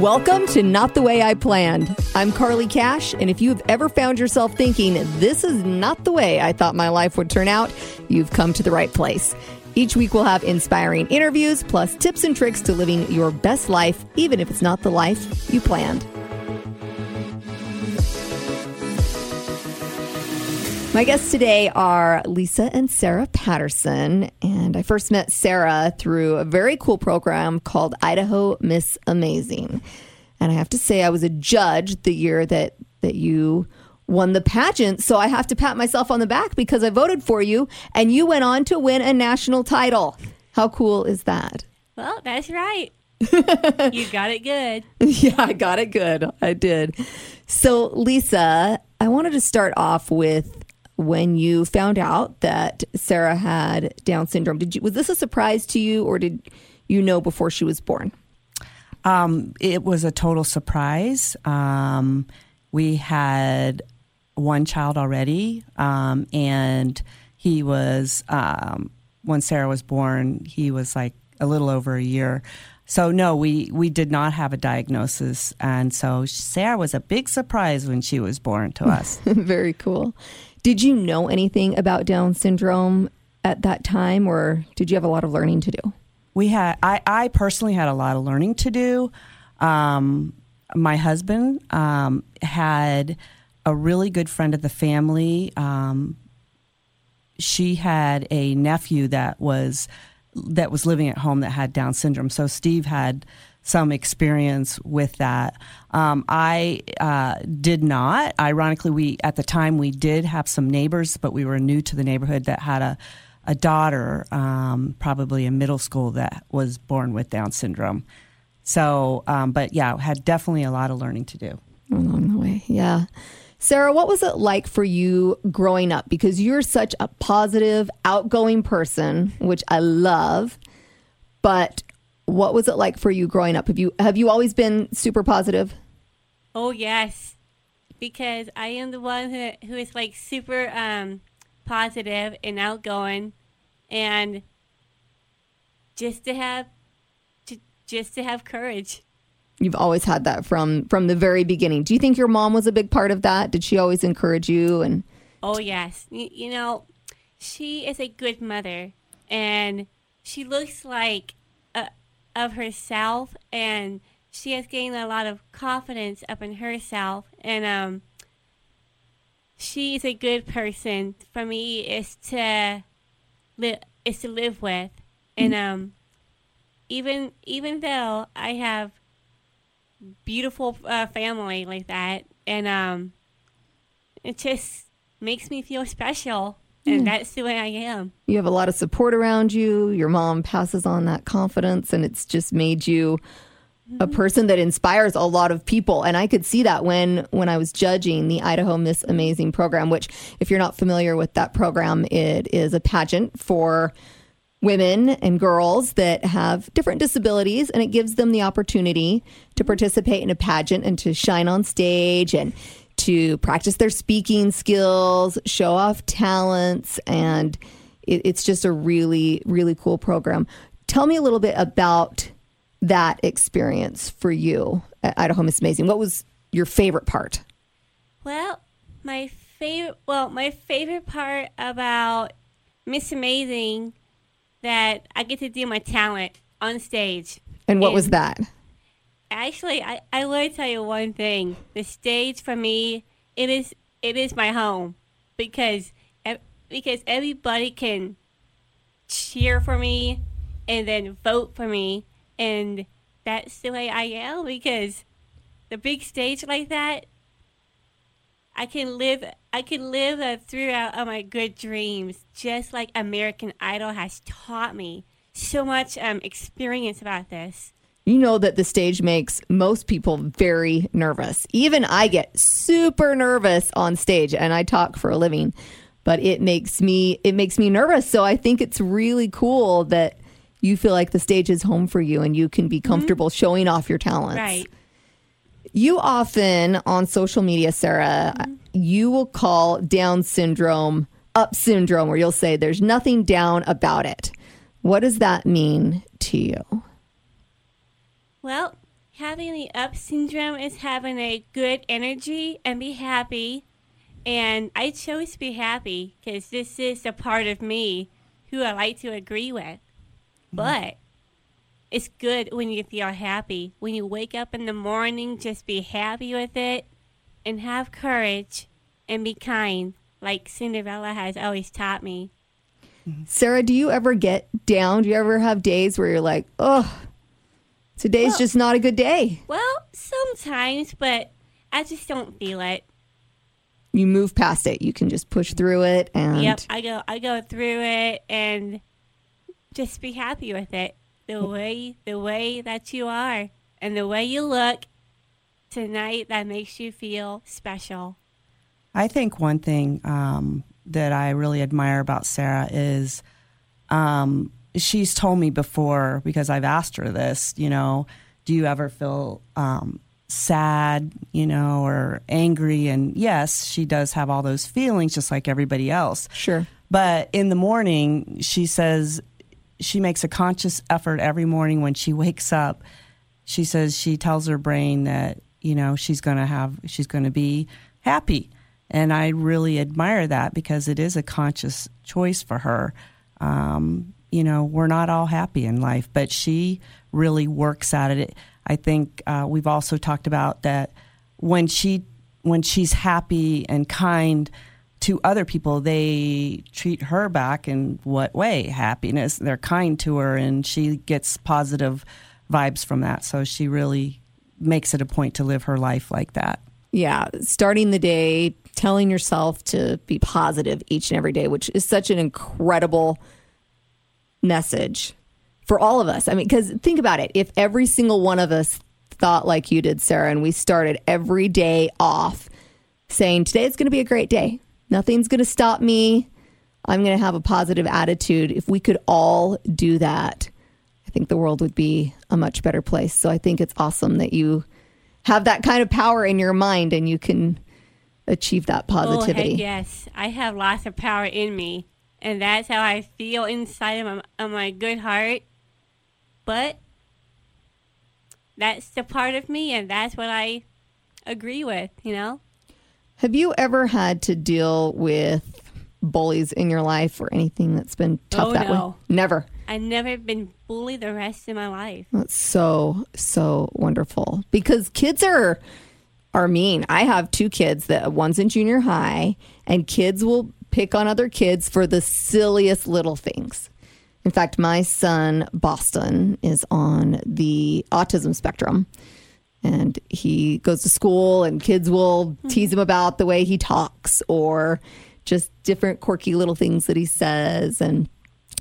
Welcome to Not the Way I Planned. I'm Carly Cash, and if you've ever found yourself thinking, this is not the way I thought my life would turn out, you've come to the right place. Each week we'll have inspiring interviews, plus tips and tricks to living your best life, even if it's not the life you planned. My guests today are Lisa and Sarah Patterson, and I first met Sarah through a very cool program called Idaho Miss Amazing. And I have to say, I was a judge the year that that you won the pageant, so I have to pat myself on the back because I voted for you, and you went on to win a national title. How cool is that? Well, that's right. you got it good. yeah, I got it good. I did. So, Lisa, I wanted to start off with when you found out that Sarah had Down syndrome. Did you was this a surprise to you, or did you know before she was born? Um, it was a total surprise. Um, we had one child already, um, and he was um, when Sarah was born. He was like a little over a year. So no, we we did not have a diagnosis, and so Sarah was a big surprise when she was born to us. Very cool. Did you know anything about Down syndrome at that time, or did you have a lot of learning to do? We had, I, I personally had a lot of learning to do. Um, my husband um, had a really good friend of the family. Um, she had a nephew that was that was living at home that had Down syndrome. So Steve had some experience with that. Um, I uh, did not. Ironically, we at the time we did have some neighbors, but we were new to the neighborhood that had a a daughter, um, probably in middle school, that was born with Down syndrome. So, um, but yeah, had definitely a lot of learning to do along the way. Yeah. Sarah, what was it like for you growing up? Because you're such a positive, outgoing person, which I love. But what was it like for you growing up? Have you have you always been super positive? Oh yes, because I am the one who who is like super um, positive and outgoing, and just to have to just to have courage. You've always had that from from the very beginning. Do you think your mom was a big part of that? Did she always encourage you and? Oh yes, you, you know, she is a good mother, and she looks like of herself and she has gained a lot of confidence up in herself and um she's a good person for me is to live is to live with. And um even even though I have beautiful uh, family like that and um it just makes me feel special and that's the way I am. You have a lot of support around you. Your mom passes on that confidence, and it's just made you a mm-hmm. person that inspires a lot of people and i could see that when when i was judging the idaho miss amazing program which if you're not familiar with that program it is a pageant for women and girls that have different disabilities and it gives them the opportunity to participate in a pageant and to shine on stage and to practice their speaking skills, show off talents, and it, it's just a really, really cool program. Tell me a little bit about that experience for you at Idaho Miss Amazing. What was your favorite part? Well, my favorite well, my favorite part about Miss Amazing that I get to do my talent on stage. And what and, was that? Actually, I, I want to tell you one thing. The stage for me, it is it is my home because because everybody can cheer for me and then vote for me. And that's the way I am because the big stage like that I can live I can live uh, throughout all my good dreams just like American Idol has taught me. So much um, experience about this you know that the stage makes most people very nervous. Even I get super nervous on stage and I talk for a living, but it makes me it makes me nervous. So I think it's really cool that you feel like the stage is home for you and you can be mm-hmm. comfortable mm-hmm. showing off your talents. Right. You often on social media, Sarah, mm-hmm. you will call down syndrome up syndrome where you'll say there's nothing down about it. What does that mean to you? Well, having the up syndrome is having a good energy and be happy. And I chose to be happy because this is a part of me who I like to agree with. Mm-hmm. But it's good when you feel happy. When you wake up in the morning, just be happy with it and have courage and be kind, like Cinderella has always taught me. Mm-hmm. Sarah, do you ever get down? Do you ever have days where you're like, oh, today's Well- just not a good day? Well, sometimes, but I just don't feel it. You move past it. You can just push through it and Yep, I go I go through it and just be happy with it. The way the way that you are and the way you look tonight that makes you feel special. I think one thing um, that I really admire about Sarah is um, she's told me before because I've asked her this. You know, do you ever feel um, sad? You know, or angry? And yes, she does have all those feelings, just like everybody else. Sure. But in the morning, she says she makes a conscious effort every morning when she wakes up. She says she tells her brain that, you know, she's going to have, she's going to be happy. And I really admire that because it is a conscious choice for her. Um, you know, we're not all happy in life, but she really works at it. I think uh, we've also talked about that when she when she's happy and kind to other people, they treat her back in what way? Happiness. They're kind to her, and she gets positive vibes from that. So she really makes it a point to live her life like that. Yeah, starting the day, telling yourself to be positive each and every day, which is such an incredible message for all of us. I mean, because think about it if every single one of us thought like you did, Sarah, and we started every day off saying, Today is going to be a great day, nothing's going to stop me. I'm going to have a positive attitude. If we could all do that, I think the world would be a much better place. So I think it's awesome that you have that kind of power in your mind and you can achieve that oh, positivity. Oh, yes. I have lots of power in me, and that's how I feel inside of my, of my good heart. But that's the part of me, and that's what I agree with, you know? Have you ever had to deal with bullies in your life or anything that's been tough Oh, that no. way? Never. I've never been bullied the rest of my life. That's so so wonderful because kids are are mean. I have two kids that one's in junior high and kids will pick on other kids for the silliest little things. In fact, my son Boston is on the autism spectrum and he goes to school and kids will hmm. tease him about the way he talks or just different quirky little things that he says and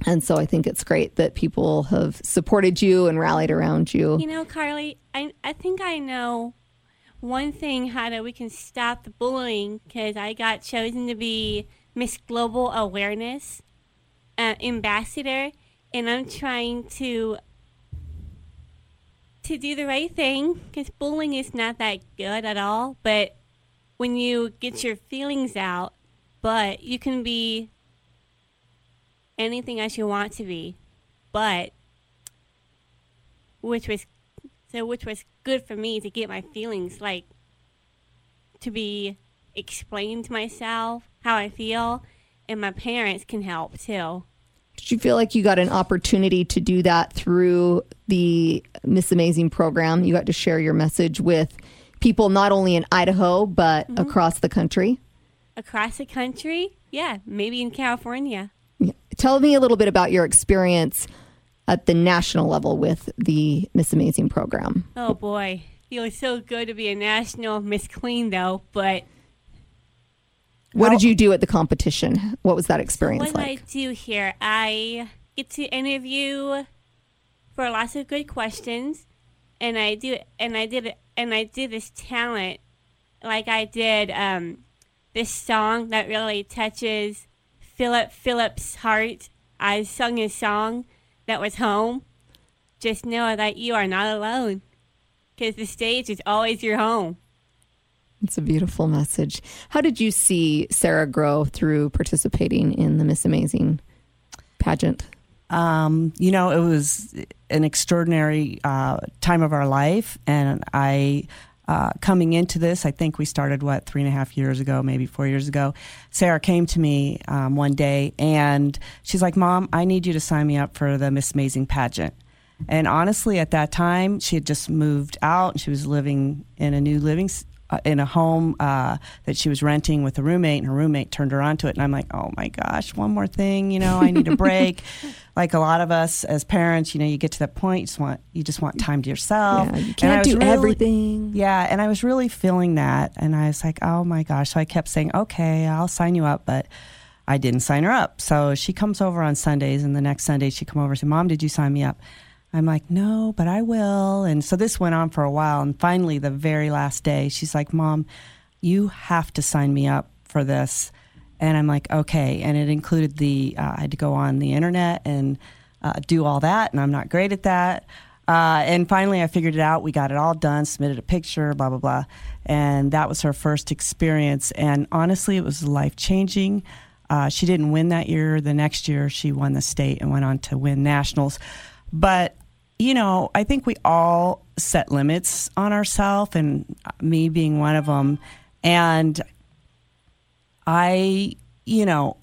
and so I think it's great that people have supported you and rallied around you. You know, Carly, I, I think I know one thing how that we can stop the bullying because I got chosen to be Miss Global Awareness uh, Ambassador, and I'm trying to to do the right thing because bullying is not that good at all. But when you get your feelings out, but you can be anything as you want to be, but which was so which was good for me to get my feelings like to be explained to myself how I feel and my parents can help too. Did you feel like you got an opportunity to do that through the Miss Amazing program? You got to share your message with people not only in Idaho, but mm-hmm. across the country. Across the country, yeah, maybe in California. Yeah. Tell me a little bit about your experience at the national level with the Miss Amazing program. Oh boy, feels so good to be a national Miss Clean though. But What How- did you do at the competition? What was that experience what did I do here? I get to interview for lots of good questions, and I do, and I did, and I did this talent, like I did um, this song that really touches Phillip Phillips' heart. I sung a song that was home. Just know that you are not alone, because the stage is always your home. It's a beautiful message. How did you see Sarah grow through participating in the Miss Amazing pageant? um, you know, it was an extraordinary uh, time of our life, and I. Uh, coming into this, I think we started what three and a half years ago, maybe four years ago. Sarah came to me um, one day and she's like, "Mom, I need you to sign me up for the Miss Amazing pageant." And honestly, at that time, she had just moved out. And she was living in a new living uh, in a home uh, that she was renting with a roommate, and her roommate turned her onto it. And I'm like, oh my gosh, one more thing, you know, I need a break. like a lot of us as parents, you know, you get to that point, you just want you just want time to yourself. Yeah, you can't do really, everything. Yeah, and I was really feeling that, and I was like, oh my gosh. So I kept saying, okay, I'll sign you up, but. I didn't sign her up. So she comes over on Sundays, and the next Sunday she come over and say, "Mom, did you sign me up?" I'm like, no, but I will. And so this went on for a while. And finally, the very last day, she's like, Mom, you have to sign me up for this. And I'm like, okay. And it included the, uh, I had to go on the internet and uh, do all that. And I'm not great at that. Uh, and finally, I figured it out. We got it all done, submitted a picture, blah, blah, blah. And that was her first experience. And honestly, it was life changing. Uh, she didn't win that year. The next year, she won the state and went on to win nationals. But, you know, I think we all set limits on ourselves, and me being one of them. And I, you know,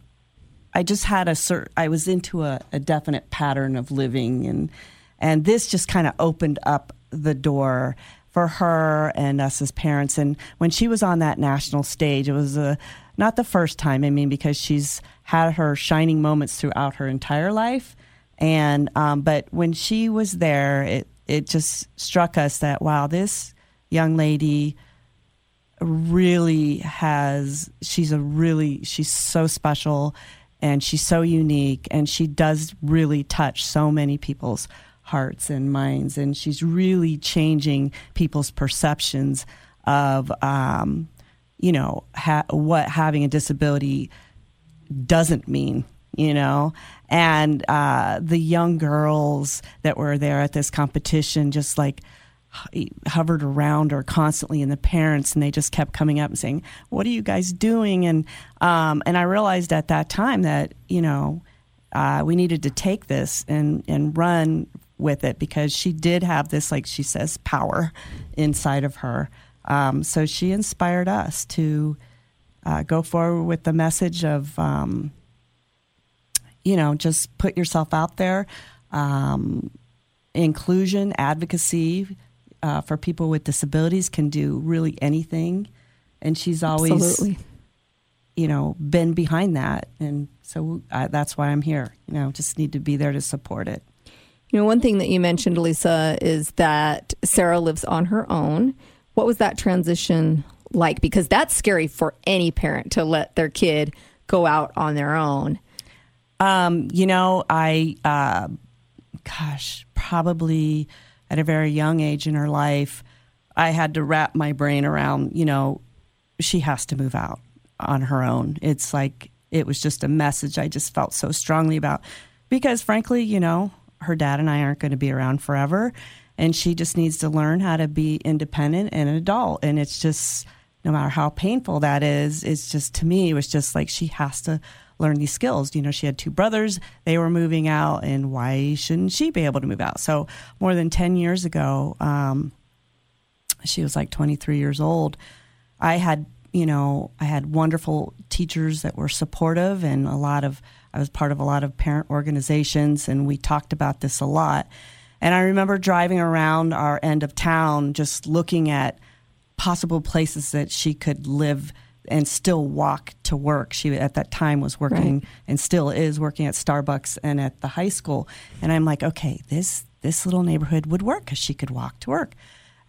I just had a certain, I was into a, a definite pattern of living, and, and this just kind of opened up the door for her and us as parents. And when she was on that national stage, it was a, not the first time, I mean, because she's had her shining moments throughout her entire life. And um, but when she was there, it it just struck us that wow, this young lady really has she's a really she's so special and she's so unique and she does really touch so many people's hearts and minds. And she's really changing people's perceptions of um, you know ha- what having a disability doesn't mean you know? And uh, the young girls that were there at this competition just like hovered around her constantly and the parents and they just kept coming up and saying what are you guys doing? And um, and i realized at that time that you know uh, we needed to take this and and run with it because she did have this like she says power inside of her. Um, so she inspired us to uh, go forward with the message of um, you know, just put yourself out there. Um, inclusion, advocacy uh, for people with disabilities can do really anything. And she's always, Absolutely. you know, been behind that. And so uh, that's why I'm here. You know, just need to be there to support it. You know, one thing that you mentioned, Lisa, is that Sarah lives on her own. What was that transition like? Because that's scary for any parent to let their kid go out on their own. Um, you know, I, uh, gosh, probably at a very young age in her life, I had to wrap my brain around, you know, she has to move out on her own. It's like, it was just a message I just felt so strongly about because, frankly, you know, her dad and I aren't going to be around forever. And she just needs to learn how to be independent and an adult. And it's just, no matter how painful that is, it's just, to me, it was just like she has to learn these skills. You know, she had two brothers, they were moving out, and why shouldn't she be able to move out? So, more than 10 years ago, um, she was like 23 years old. I had, you know, I had wonderful teachers that were supportive, and a lot of, I was part of a lot of parent organizations, and we talked about this a lot. And I remember driving around our end of town just looking at possible places that she could live and still walk to work. She at that time was working right. and still is working at Starbucks and at the high school. And I'm like, okay, this this little neighborhood would work because she could walk to work.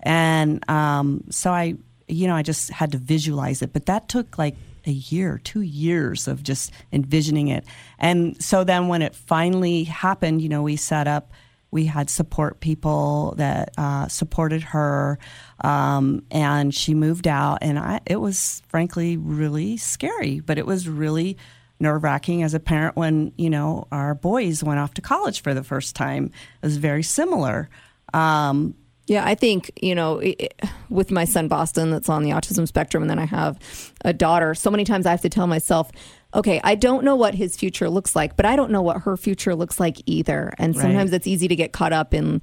And um, so I, you know, I just had to visualize it. But that took like a year, two years of just envisioning it. And so then when it finally happened, you know, we set up we had support people that uh, supported her, um, and she moved out. And I, it was frankly really scary, but it was really nerve wracking as a parent when you know our boys went off to college for the first time. It was very similar. Um, yeah, I think, you know, it, with my son Boston that's on the autism spectrum, and then I have a daughter, so many times I have to tell myself, okay, I don't know what his future looks like, but I don't know what her future looks like either. And sometimes Right. it's easy to get caught up in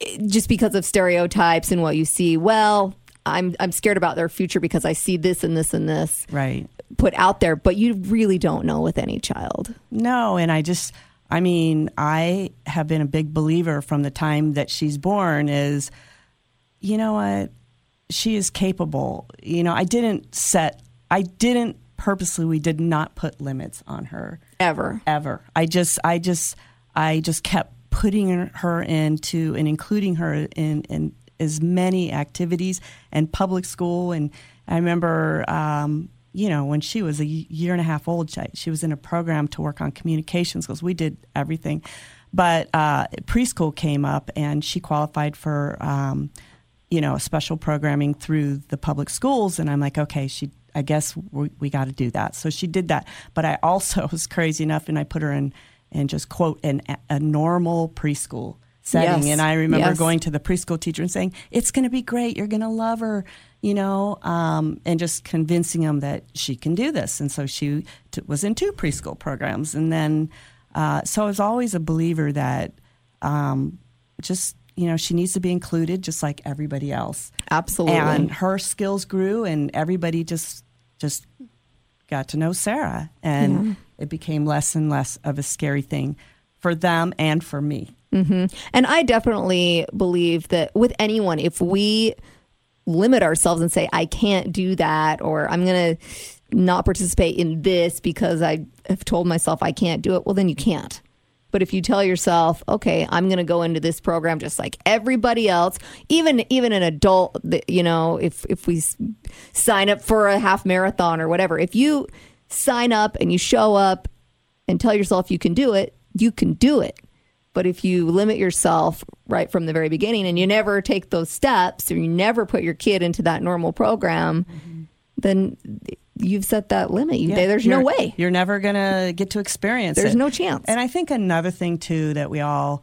eh, just because of stereotypes and what you see. Well, I'm I'm scared about their future because I see this and this and this Right. put out there, but you really don't know with any child. No, and I just, I mean, I have been a big believer from the time that she's born is, you know what, she is capable. You know, I didn't set, I didn't purposely, we did not put limits on her Ever. ever. I just, I just, I just kept putting her into and including her in, in as many activities and public school. And I remember, um, you know, when she was a year and a half old, she, she was in a program to work on communications because we did everything. But uh, preschool came up and she qualified for, um, you know, special programming through the public schools. And I'm like, okay, she, I guess we, we got to do that. So she did that. But I also was crazy enough and I put her in, and just quote, an, a normal preschool setting. Yes. And I remember Yes. going to the preschool teacher and saying, it's going to be great. You're going to love her, you know, um, and just convincing them that she can do this. And so she t- was in two preschool programs. And then, uh, so I was always a believer that um, just, you know, she needs to be included just like everybody else. Absolutely. And her skills grew and everybody just, just got to know Sarah. And it became less and less of a scary thing for them and for me. Mm-hmm. And I definitely believe that with anyone, if we limit ourselves and say, I can't do that, or I'm going to not participate in this because I have told myself I can't do it, well, then you can't. But if you tell yourself, okay, I'm going to go into this program just like everybody else, even even an adult, you know, if if we sign up for a half marathon or whatever, if you sign up and you show up and tell yourself you can do it, you can do it. But if you limit yourself right from the very beginning and you never take those steps or you never put your kid into that normal program, mm-hmm. then you've set that limit. You, Yeah, there's no way. You're never going to get to experience it. There's it. no chance. And I think another thing, too, that we all,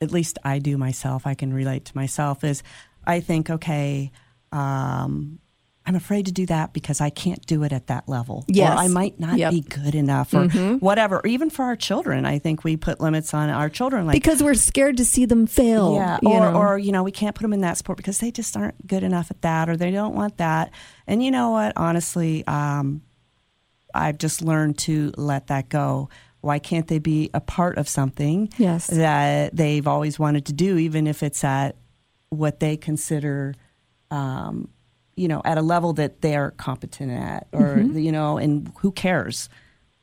at least I do myself, I can relate to myself, is I think, okay, um, I'm afraid to do that because I can't do it at that level. Yes. Or I might not Yep. Mm-hmm. be good enough or whatever. Or even for our children, I think we put limits on our children. Like, because we're scared to see them fail. yeah, you or, know. or you know, we can't put them in that sport because they just aren't good enough at that, or they don't want that. And you know what? Honestly, um, I've just learned to let that go. Why can't they be a part of something Yes. that they've always wanted to do, even if it's at what they consider, um, you know, at a level that they're competent at, or Mm-hmm. you know, and who cares?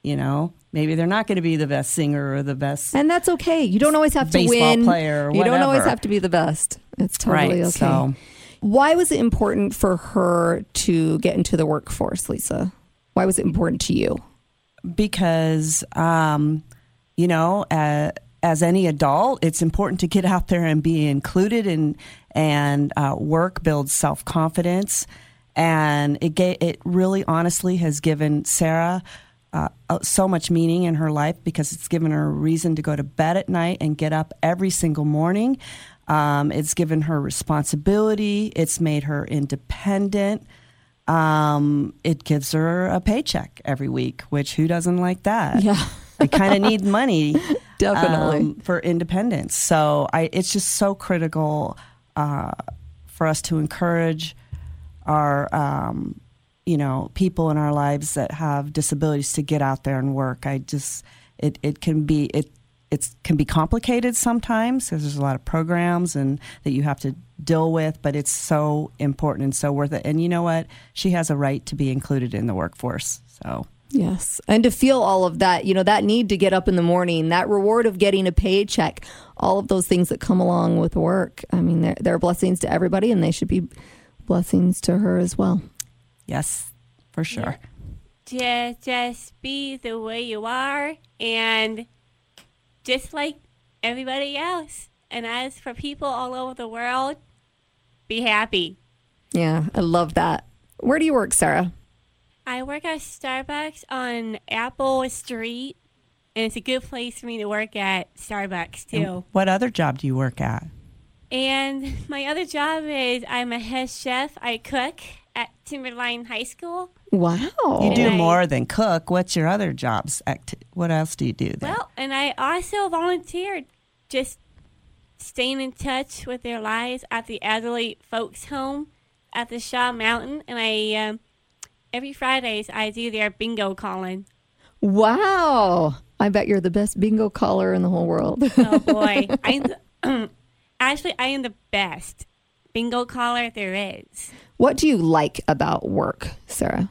You know, maybe they're not going to be the best singer or the best and that's okay. You don't always have to win. player you don't always have to be the best. It's totally Right, okay. so- Why was it important for her to get into the workforce, Lisa? Why was it important to you? because um, you know uh, as any adult it's important to get out there and be included and and uh, work builds self-confidence. And it ga- it really honestly has given sarah uh, uh, so much meaning in her life because it's given her a reason to go to bed at night and get up every single morning. Um, it's given her responsibility. It's made her independent. Um, it gives her a paycheck every week, which who doesn't like that? Yeah. we kind of need money, Definitely. um, for independence. So I, it's just so critical uh, for us to encourage our, um, you know, people in our lives that have disabilities to get out there and work. I just, it, it can be it. It can be complicated sometimes because there's a lot of programs and that you have to deal with, but it's so important and so worth it. And you know what? She has a right to be included in the workforce. So Yes. And to feel all of that, you know, that need to get up in the morning, that reward of getting a paycheck, all of those things that come along with work. I mean, they're, they're blessings to everybody and they should be blessings to her as well. yes, for sure. just just be the way you are and just like everybody else and as for people all over the world be happy Yeah. I love that. Where do you work, Sarah? I work at starbucks on apple street and it's a good place for me to work at starbucks too What other job do you work at? and my other job is i'm a head chef i cook at timberline high school Wow. You do And I- more than cook. What's your other jobs? Acti- what else do you do there? Well, and I also volunteered just staying in touch with their lives at the elderly folks home at the Shaw Mountain. And I, um, every Fridays, I do their bingo calling. Wow. I bet you're the best bingo caller in the whole world. Oh boy. I'm, actually, I am the best bingo caller there is. what do you like about work, Sarah?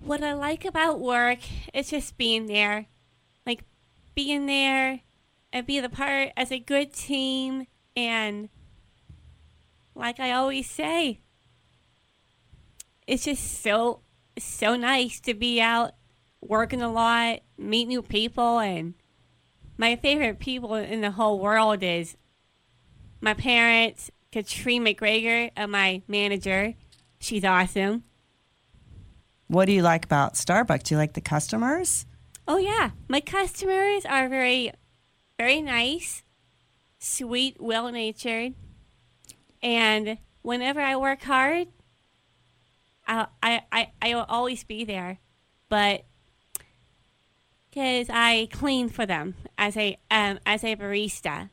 What I like about work is just being there. Like being there and being a part as a good team and like I always say, it's just so so nice to be out working a lot, meet new people and my favorite people in the whole world is my parents, Katrine McGregor, and my manager. She's awesome. what do you like about Starbucks? Do you like the customers? Oh yeah, my customers are very, very nice, sweet, well-natured, and whenever I work hard, I I I, I will always be there, but because I clean for them as a um as a barista.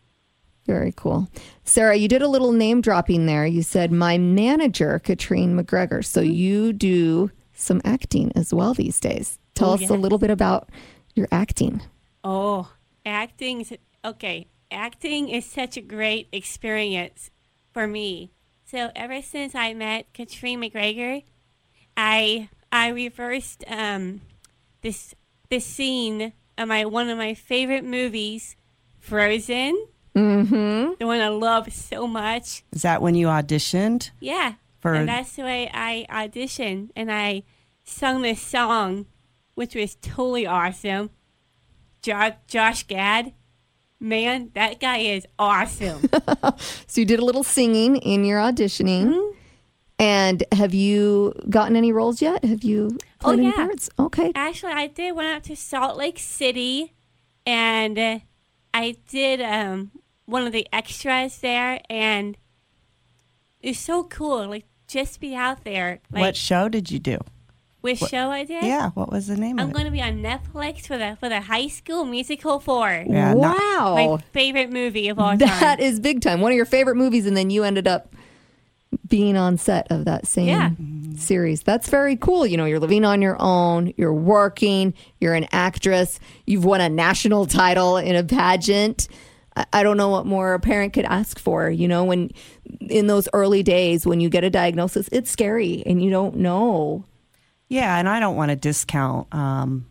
Very cool. Sarah, you did a little name dropping there. You said my manager, Katrine McGregor. So you do some acting as well these days. Tell Oh, us a little bit about your acting. Oh, acting is okay. Acting is such a great experience for me. So ever since I met Katrine McGregor, I I reversed um this this scene of my one of my favorite movies, Frozen. Mm-hmm. The one I love so much. Is that when you auditioned? Yeah. For- and that's the way I auditioned and I sung this song, which was totally awesome. Jo- Josh Gad, man, that guy is awesome. So you did a little singing in your auditioning. Mm-hmm. And have you gotten any roles yet? Have you Oh, played any parts? Okay. Actually, I did went out to Salt Lake City, and uh, I did um, one of the extras there, and it's so cool. Like just be out there. Like what show did you do? which show I did? Yeah, what was the name of it? I'm of it? going to be on Netflix for the for the High School Musical four. Yeah, not- wow. My favorite movie of all time. That is big time. One of your favorite movies, and then you ended up being on set of that same Yeah. series. That's very cool. You know, you're living on your own, you're working, you're an actress, you've won a national title in a pageant. I- I don't know what more a parent could ask for. You know, when in those early days when you get a diagnosis, it's scary and you don't know. Yeah, and I don't want to discount um,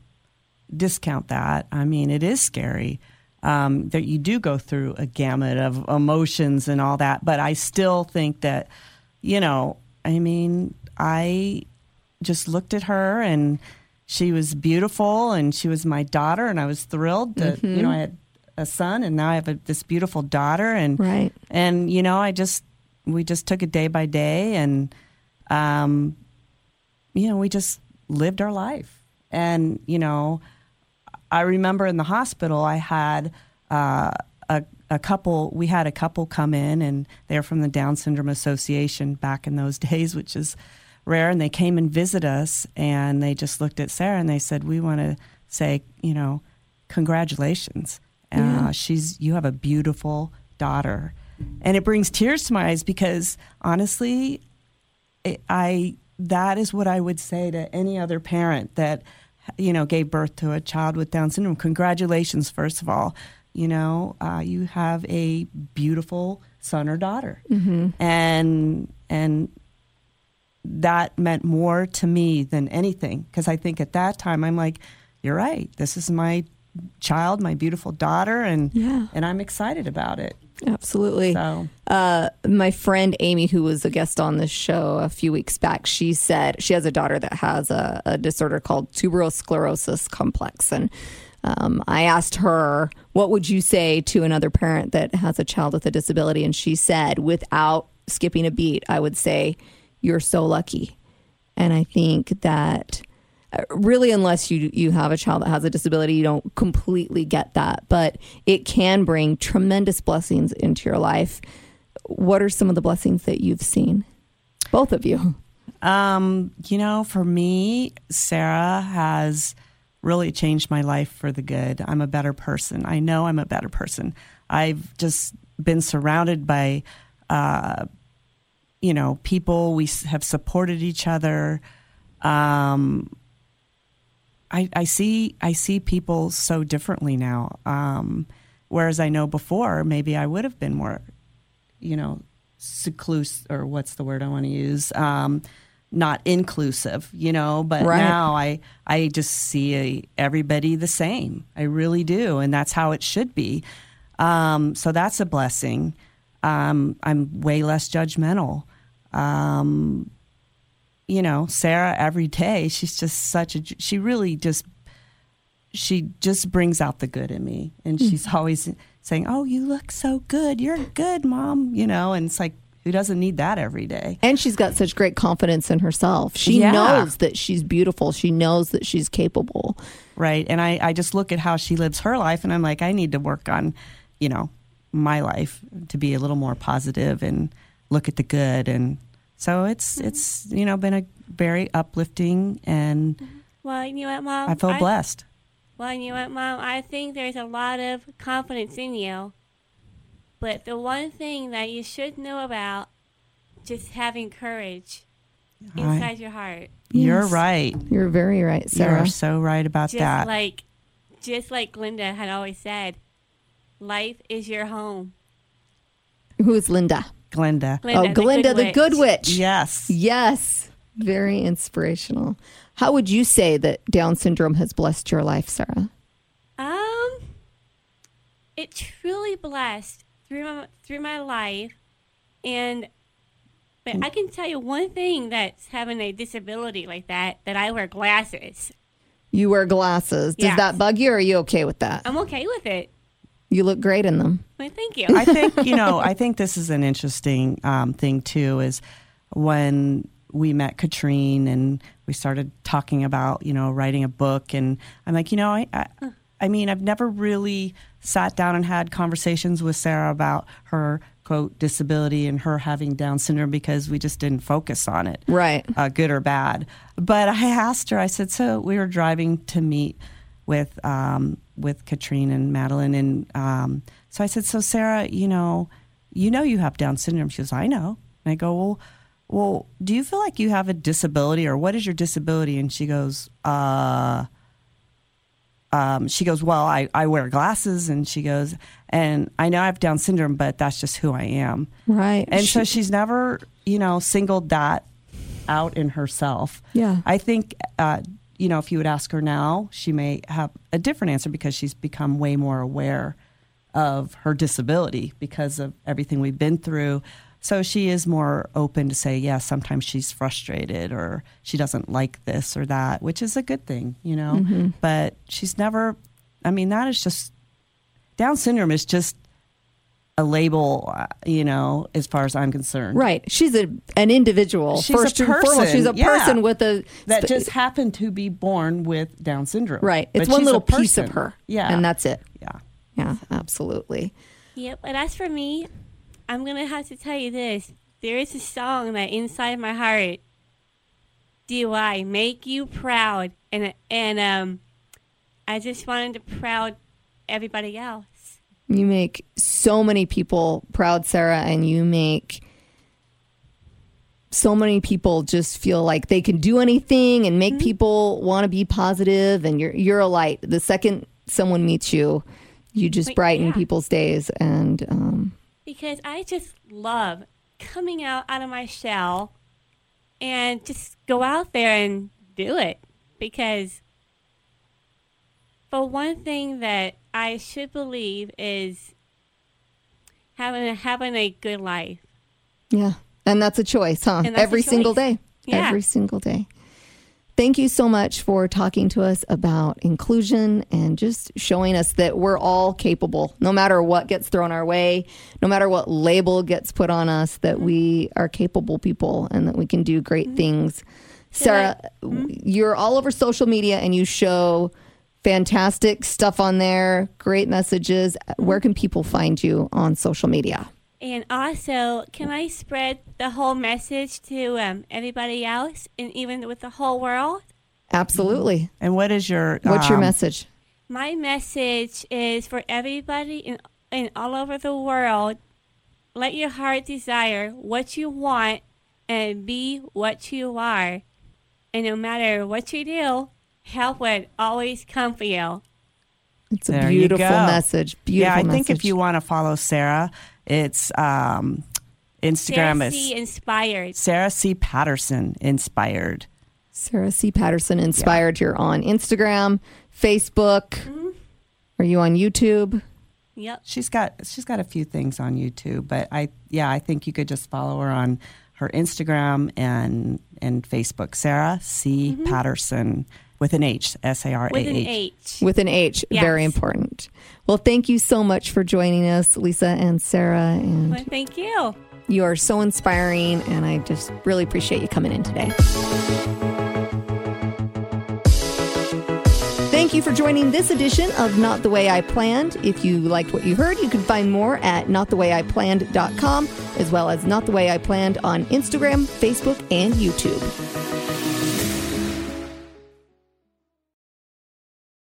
discount that. I mean, it is scary um, that you do go through a gamut of emotions and all that. But I still think that, you know, I mean, I just looked at her and she was beautiful and she was my daughter, and I was thrilled that you know I had a son and now I have a, this beautiful daughter and Right. and you know I just we just took it day by day and um, you know, we just lived our life. And, you know, I remember in the hospital, I had uh, a, a couple, we had a couple come in and they're from the Down Syndrome Association back in those days, which is rare. And they came and visit us and they just looked at Sarah and they said, We want to say, you know, congratulations. Uh, she's, you have a beautiful daughter. And it brings tears to my eyes because honestly, I- I that is what I would say to any other parent that you know gave birth to a child with Down syndrome. Congratulations, first of all. You know, uh, you have a beautiful son or daughter, and and that meant more to me than anything because I think at that time I'm like, you're right. This is my child, my beautiful daughter, and Yeah. and I'm excited about it. Absolutely. So Uh, my friend Amy, who was a guest on the show a few weeks back, she said she has a daughter that has a, a disorder called tuberous sclerosis complex. And um, I asked her, What would you say to another parent that has a child with a disability? And she said, without skipping a beat, I would say, You're so lucky. And I think that uh, really unless you you have a child that has a disability you don't completely get that but it can bring tremendous blessings into your life what are some of the blessings that you've seen both of you Um, you know, for me, Sarah has really changed my life for the good. I'm a better person. I know I'm a better person. I've just been surrounded by, uh, you know, people. We have supported each other. Um, I, I see I see people so differently now. Um, whereas I know before, maybe I would have been more, you know, secluse or what's the word I want to use? Um, not inclusive, you know. But Right. now I I just see everybody the same. I really do, and that's how it should be. Um, so that's a blessing. Um, I'm way less judgmental. Um, you know, Sarah every day, she's just such a, she really just, she just brings out the good in me. And she's always saying, Oh, you look so good. You're good, mom. You know, and it's like, who doesn't need that every day? And she's got such great confidence in herself. She Yeah. knows that she's beautiful. She knows that she's capable. Right. And I, I just look at how she lives her life and I'm like, I need to work on, you know, my life to be a little more positive and look at the good. And so it's, mm-hmm. it's, you know, been a very uplifting and mm-hmm. Well, you know what, Mom? I feel blessed. Well, you know what, Mom? I think there's a lot of confidence in you. But the one thing that you should know about just having courage inside your heart. You're Yes. right. You're very right, Sarah. You're so right about Just that. like just like Glinda had always said, life is your home. Who is Linda? Glinda. oh, Glinda, the good witch. Yes. Yes. Very inspirational. How would you say that Down syndrome has blessed your life, Sarah? Um, it truly blessed through my, through my life, and but I can tell you one thing that's having a disability like that that I wear glasses. You wear glasses. Does Yes. that bug you or are you okay with that? I'm okay with it. You look great in them. Well, thank you. I think you know. I think this is an interesting um, thing too. Is when we met Katrine and we started talking about you know writing a book, and I'm like, you know, I, I, I mean, I've never really sat down and had conversations with Sarah about her quote disability and her having Down syndrome because we just didn't focus on it Right. uh, good or bad. But I asked her. I said, so we were driving to meet with um, with Katrine and Madeline, and um, so I said, so Sarah, you know, you know you have Down syndrome. She goes, I know. And I go, well, well, do you feel like you have a disability, or what is your disability? And she goes, uh. Um, she goes, Well, I, I wear glasses. And she goes, And I know I have Down syndrome, but that's just who I am. Right. And She- so she's never, you know, singled that out in herself. Yeah. I think, uh, you know, if you would ask her now, she may have a different answer because she's become way more aware of her disability because of everything we've been through. So she is more open to say, yes, sometimes she's frustrated or she doesn't like this or that, which is a good thing, you know. Mm-hmm. But she's never, I mean, that is just, Down syndrome is just a label, uh, you know, as far as I'm concerned. right. She's a an individual. She's a first and foremost, she's a yeah. person with a That sp- just happened to be born with Down syndrome. right. It's But one little piece of her. Yeah. And that's it. yeah. Yeah, absolutely. Yep, and as for me, I'm gonna have to tell you this. There is a song that inside my heart do I make you proud and and um I just wanted to proud everybody else. You make so many people proud, Sarah, and you make so many people just feel like they can do anything and make people want to be positive and you're you're a light. The second someone meets you, you just Like, brighten yeah. people's days and um Because I just love coming out out of my shell and just go out there and do it. Because for one thing that I should believe is having a, having a good life. yeah. And that's a choice, huh? A Every single choice. day. Yeah. Every single day. Thank you so much for talking to us about inclusion and just showing us that we're all capable, no matter what gets thrown our way, no matter what label gets put on us, that we are capable people and that we can do great mm-hmm. things. Sarah, mm-hmm. you're all over social media and you show fantastic stuff on there, great messages. Where mm-hmm. can people find you on social media? And also, can I spread the whole message to um, everybody else and even with the whole world? Absolutely. And what is your What's your um, message? My message is for everybody in, in all over the world. Let your heart desire what you want and be what you are. And no matter what you do, help would always come for you. It's a There beautiful go. message. Beautiful yeah, I think if you want to follow Sarah, it's um, Instagram Sarah is C. inspired. Sarah C. Patterson inspired. Sarah C. Patterson inspired. You're on Instagram, Facebook. Mm-hmm. Are you on YouTube? Yep. She's got she's got a few things on YouTube, but I yeah I think you could just follow her on her Instagram and and Facebook. Sarah C. Patterson with an H, S A R A With an H. H. With an H. Yes. Very important. Well, thank you so much for joining us, Lisa and Sarah. And Well, thank you. you are so inspiring. And I just really appreciate you coming in today. Thank you for joining this edition of Not the Way I Planned. If you liked what you heard, you can find more at notthewayIplanned.com as well as Not the Way I Planned on Instagram, Facebook, and YouTube.